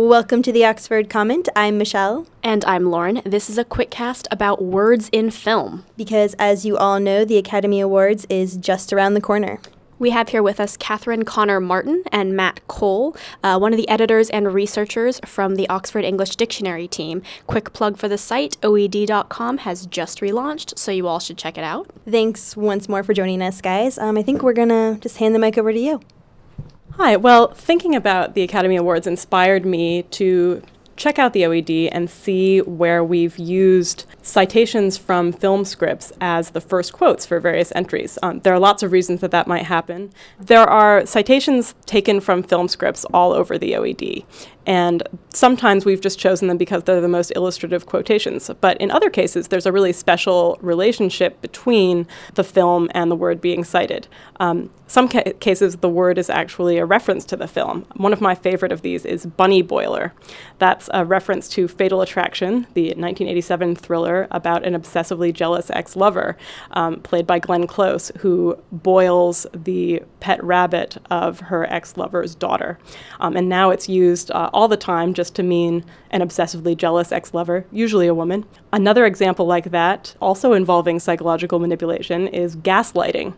Welcome to the Oxford Comment. I'm Michelle. And I'm Lauren. This is a quick cast about words in film. Because, as you all know, the Academy Awards is just around the corner. We have here with us Katherine Connor Martin and Matt Cole, uh, one of the editors and researchers from the Oxford English Dictionary team. Quick plug for the site oed.com has just relaunched, so you all should check it out. Thanks once more for joining us, guys. Um, I think we're going to just hand the mic over to you. Hi. Well, thinking about the Academy Awards inspired me to check out the OED and see where we've used citations from film scripts as the first quotes for various entries. Um, there are lots of reasons that that might happen. There are citations taken from film scripts all over the OED, and sometimes we've just chosen them because they're the most illustrative quotations. But in other cases, there's a really special relationship between the film and the word being cited. Um, some ca- cases, the word is actually a reference to the film. One of my favorite of these is Bunny Boiler. That's a reference to Fatal Attraction, the 1987 thriller about an obsessively jealous ex lover, um, played by Glenn Close, who boils the pet rabbit of her ex lover's daughter. Um, and now it's used uh, all the time just to mean an obsessively jealous ex lover, usually a woman. Another example like that, also involving psychological manipulation, is gaslighting.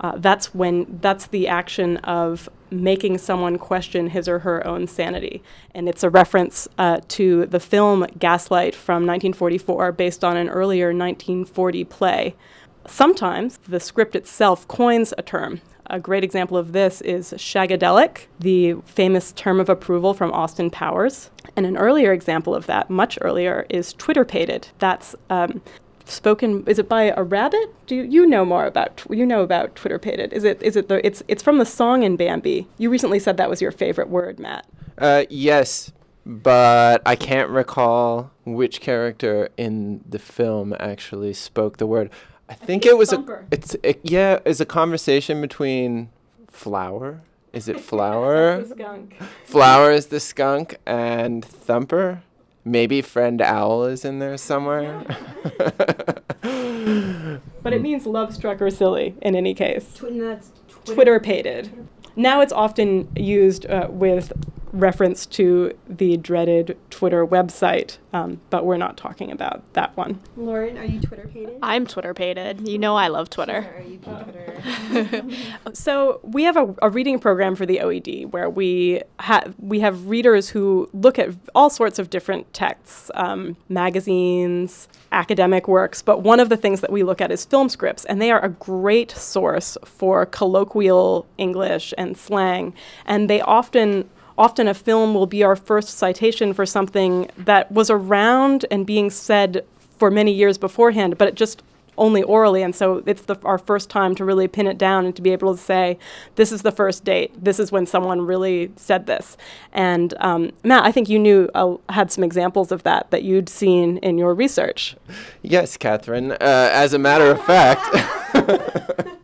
Uh, that's when that's the action of making someone question his or her own sanity, and it's a reference uh, to the film Gaslight from 1944, based on an earlier 1940 play. Sometimes the script itself coins a term. A great example of this is shagadelic, the famous term of approval from Austin Powers. And an earlier example of that, much earlier, is twitterpated. That's um, spoken. Is it by a rabbit? Do you, you know more about you know about twitterpated? Is it is it the it's it's from the song in Bambi? You recently said that was your favorite word, Matt. Uh, yes, but I can't recall which character in the film actually spoke the word. I think it was Thumper. a it's it, yeah, is a conversation between Flower. Is it Flower? Flower is the skunk and Thumper. Maybe friend Owl is in there somewhere. But it means love struck or silly in any case. that's Twitter pated. Now it's often used uh, with reference to the dreaded Twitter website, um, but we're not talking about that one. Lauren, are you Twitter pated? I'm Twitter pated. You know I love Twitter. Are you Twitter? So we have a, a reading program for the OED where we have we have readers who look at all sorts of different texts, um, magazines, academic works. But one of the things that we look at is film scripts, and they are a great source for colloquial English and slang. And they often often a film will be our first citation for something that was around and being said for many years beforehand, but it just only orally, and so it's the, our first time to really pin it down and to be able to say, this is the first date. This is when someone really said this. And um, Matt, I think you knew uh, had some examples of that that you'd seen in your research. Yes, Katherine. Uh, as a matter of fact,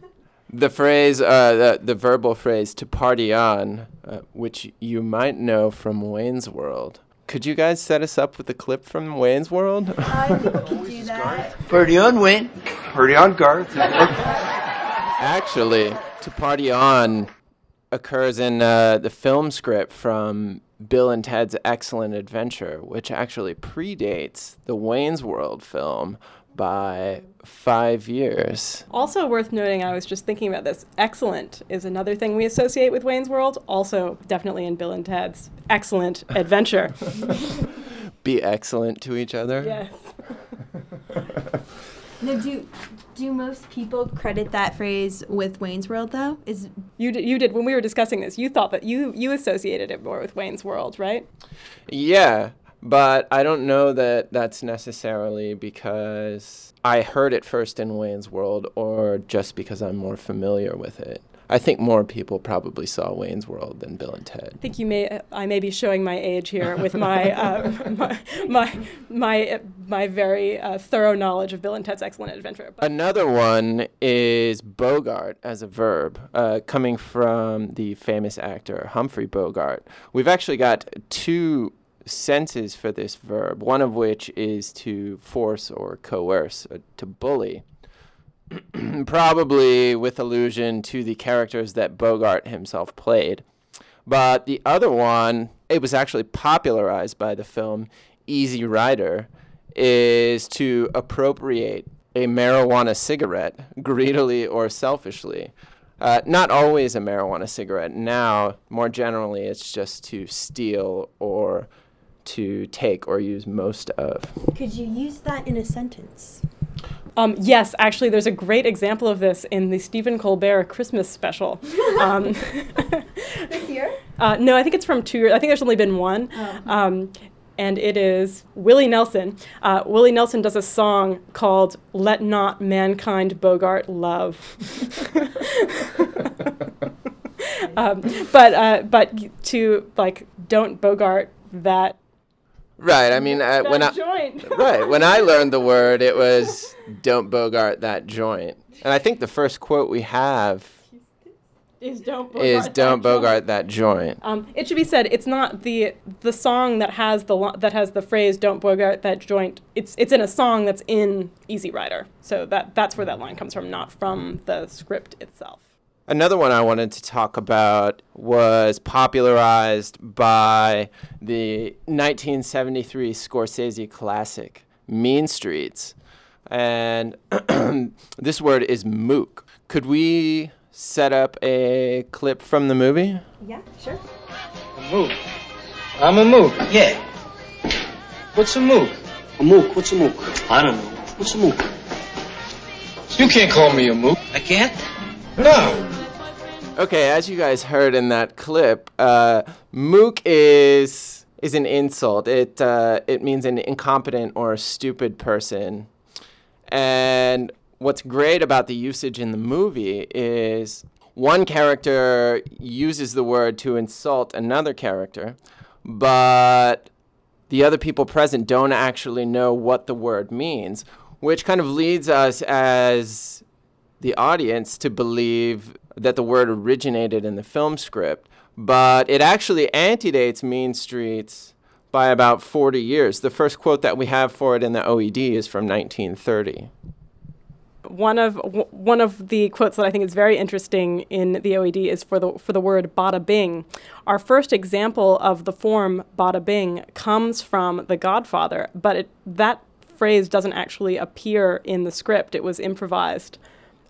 the phrase, uh, the, the verbal phrase to party on, uh, which you might know from Wayne's World. Could you guys set us up with a clip from Wayne's World? I think we can do that. Party on, Wayne. Party on, Garth. Actually, to party on occurs in uh, the film script from Bill and Ted's Excellent Adventure, which actually predates the Wayne's World film by five years. Also worth noting, I was just thinking about this. Excellent is another thing we associate with Wayne's World. Also, definitely in Bill and Ted's Excellent Adventure. Be excellent to each other. yes. No, do do most people credit that phrase with Wayne's World though? Is You did, you did when we were discussing this. You thought that you you associated it more with Wayne's World, right? Yeah, but I don't know that that's necessarily because I heard it first in Wayne's World or just because I'm more familiar with it. I think more people probably saw Wayne's World than Bill and Ted. I think you may I may be showing my age here with my uh, my, my my my very uh, thorough knowledge of Bill and Ted's Excellent Adventure. But Another one is Bogart as a verb, uh, coming from the famous actor Humphrey Bogart. We've actually got two senses for this verb, one of which is to force or coerce, uh, to bully. Probably with allusion to the characters that Bogart himself played. But the other one, it was actually popularized by the film Easy Rider, is to appropriate a marijuana cigarette greedily or selfishly. Uh, not always a marijuana cigarette. Now, more generally, it's just to steal or to take or use most of. Could you use that in a sentence? Um, yes, actually, there's a great example of this in the Stephen Colbert Christmas special. Um, This year? uh, no, I think it's from two years. I think there's only been one. Um, and it is Willie Nelson. Uh, Willie Nelson does a song called Let Not Mankind Bogart Love. um, but, uh, but to, like, don't Bogart that, Right. I mean, that when I joint. right when I learned the word, it was "Don't bogart that joint," and I think the first quote we have is don't Bogart is that "Don't joint." that joint." Um, it should be said it's not the the song that has the lo- that has the phrase "Don't bogart that joint." It's it's in a song that's in Easy Rider, so that that's where that line comes from, not from the script itself. Another one I wanted to talk about was popularized by the 1973 Scorsese classic, Mean Streets. And this word is mook. Could we set up a clip from the movie? Yeah, sure. A mook. I'm a mook. Yeah. What's a mook? A mook. What's a mook? I don't know. What's a mook? You can't call me a mook. I can't? No. Okay, as you guys heard in that clip, uh, mook is is an insult. It uh, it means an incompetent or stupid person. And what's great about the usage in the movie is one character uses the word to insult another character, but the other people present don't actually know what the word means, which kind of leads us as the audience to believe that the word originated in the film script, but it actually antedates Mean Streets by about 40 years. The first quote that we have for it in the OED is from 1930. One of w- one of the quotes that I think is very interesting in the OED is for the for the word bada bing. Our first example of the form bada bing comes from The Godfather, but it, that phrase doesn't actually appear in the script. It was improvised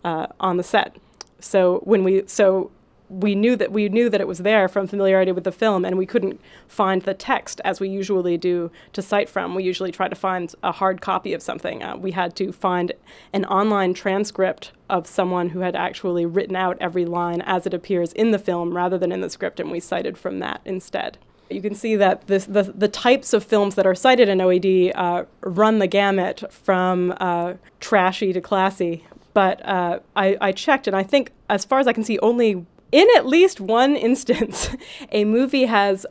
uh, on the set. So when we so we knew that we knew that it was there from familiarity with the film, and we couldn't find the text as we usually do to cite from. We usually try to find a hard copy of something. Uh, we had to find an online transcript of someone who had actually written out every line as it appears in the film rather than in the script, and we cited from that instead. You can see that this, the, the types of films that are cited in OED uh, run the gamut from uh, trashy to classy. But uh, I, I checked, and I think, as far as I can see, only in at least one instance, a movie has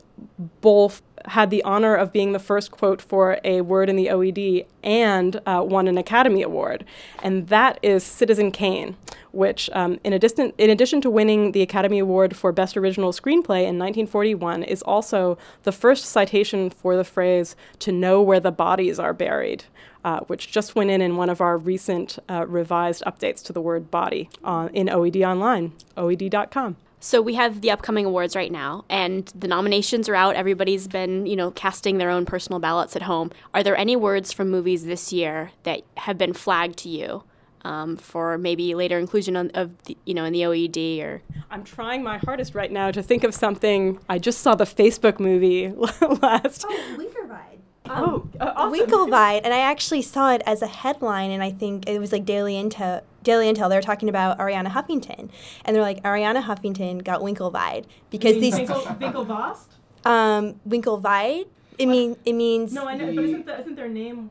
both had the honor of being the first quote for a word in the OED and uh, won an Academy Award, and that is Citizen Kane, which, um, in, addition, in addition to winning the Academy Award for Best Original Screenplay in 1941, is also the first citation for the phrase "to know where the bodies are buried." Uh, which just went in in one of our recent uh, revised updates to the word body in OED Online, OED.com. So we have the upcoming awards right now, and the nominations are out. Everybody's been, you know, casting their own personal ballots at home. Are there any words from movies this year that have been flagged to you um, for maybe later inclusion on, of, the, you know, in the OED or? I'm trying my hardest right now to think of something. I just saw the Facebook movie last. Oh, Winkervide. Oh, uh, awesome. Winklevide, and I actually saw it as a headline, and I think it was like Daily Intel. Daily Intel, they were talking about Arianna Huffington, and they're like Arianna Huffington got Winklevide because these Winklevoss? um Winklevide. It mean it means No, I know, but isn't, the, isn't their name?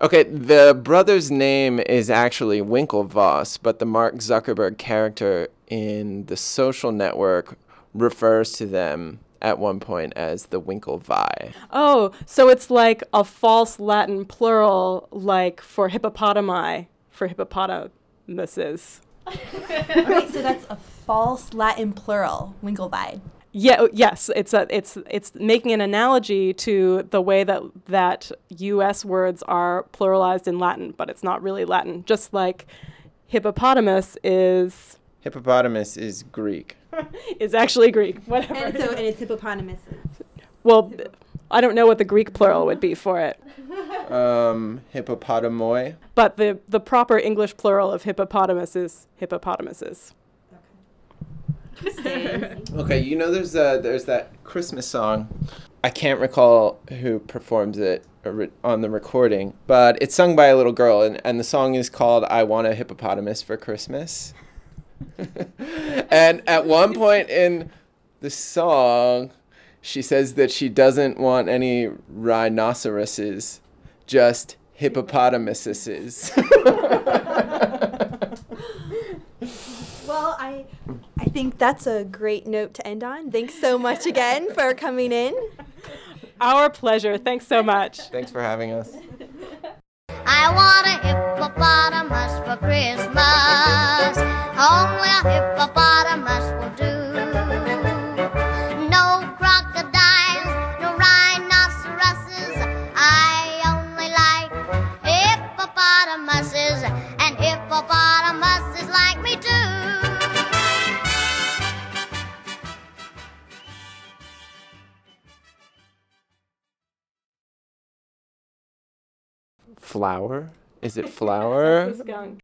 Okay, the brother's name is actually Winklevoss, but the Mark Zuckerberg character in the social network refers to them at one point as the Winklevi. Oh, so it's like a false Latin plural, like for hippopotami, for hippopotamuses. Right, so that's a false Latin plural, Winklevide. Yeah. oh, Yes. It's a. It's it's making an analogy to the way that that U.S. words are pluralized in Latin, but it's not really Latin. Just like hippopotamus is Hippopotamus is Greek. is actually Greek. Whatever. And so and it's hippopotamus. Well, I don't know what the Greek plural would be for it, Um, hippopotamoi. but the, the proper English plural of hippopotamus is hippopotamuses. Okay, you know there's a, there's that Christmas song. I can't recall who performs it on the recording, but it's sung by a little girl, and, and the song is called "I Want a Hippopotamus for Christmas." and at one point in the song, she says that she doesn't want any rhinoceroses, just hippopotamuses. Well, I I think that's a great note to end on. Thanks so much again for coming in. Our pleasure. Thanks so much. Thanks for having us. I want a hippopotamus for Christmas. Only a hippopotamus Flower? Is it flower? Skunk.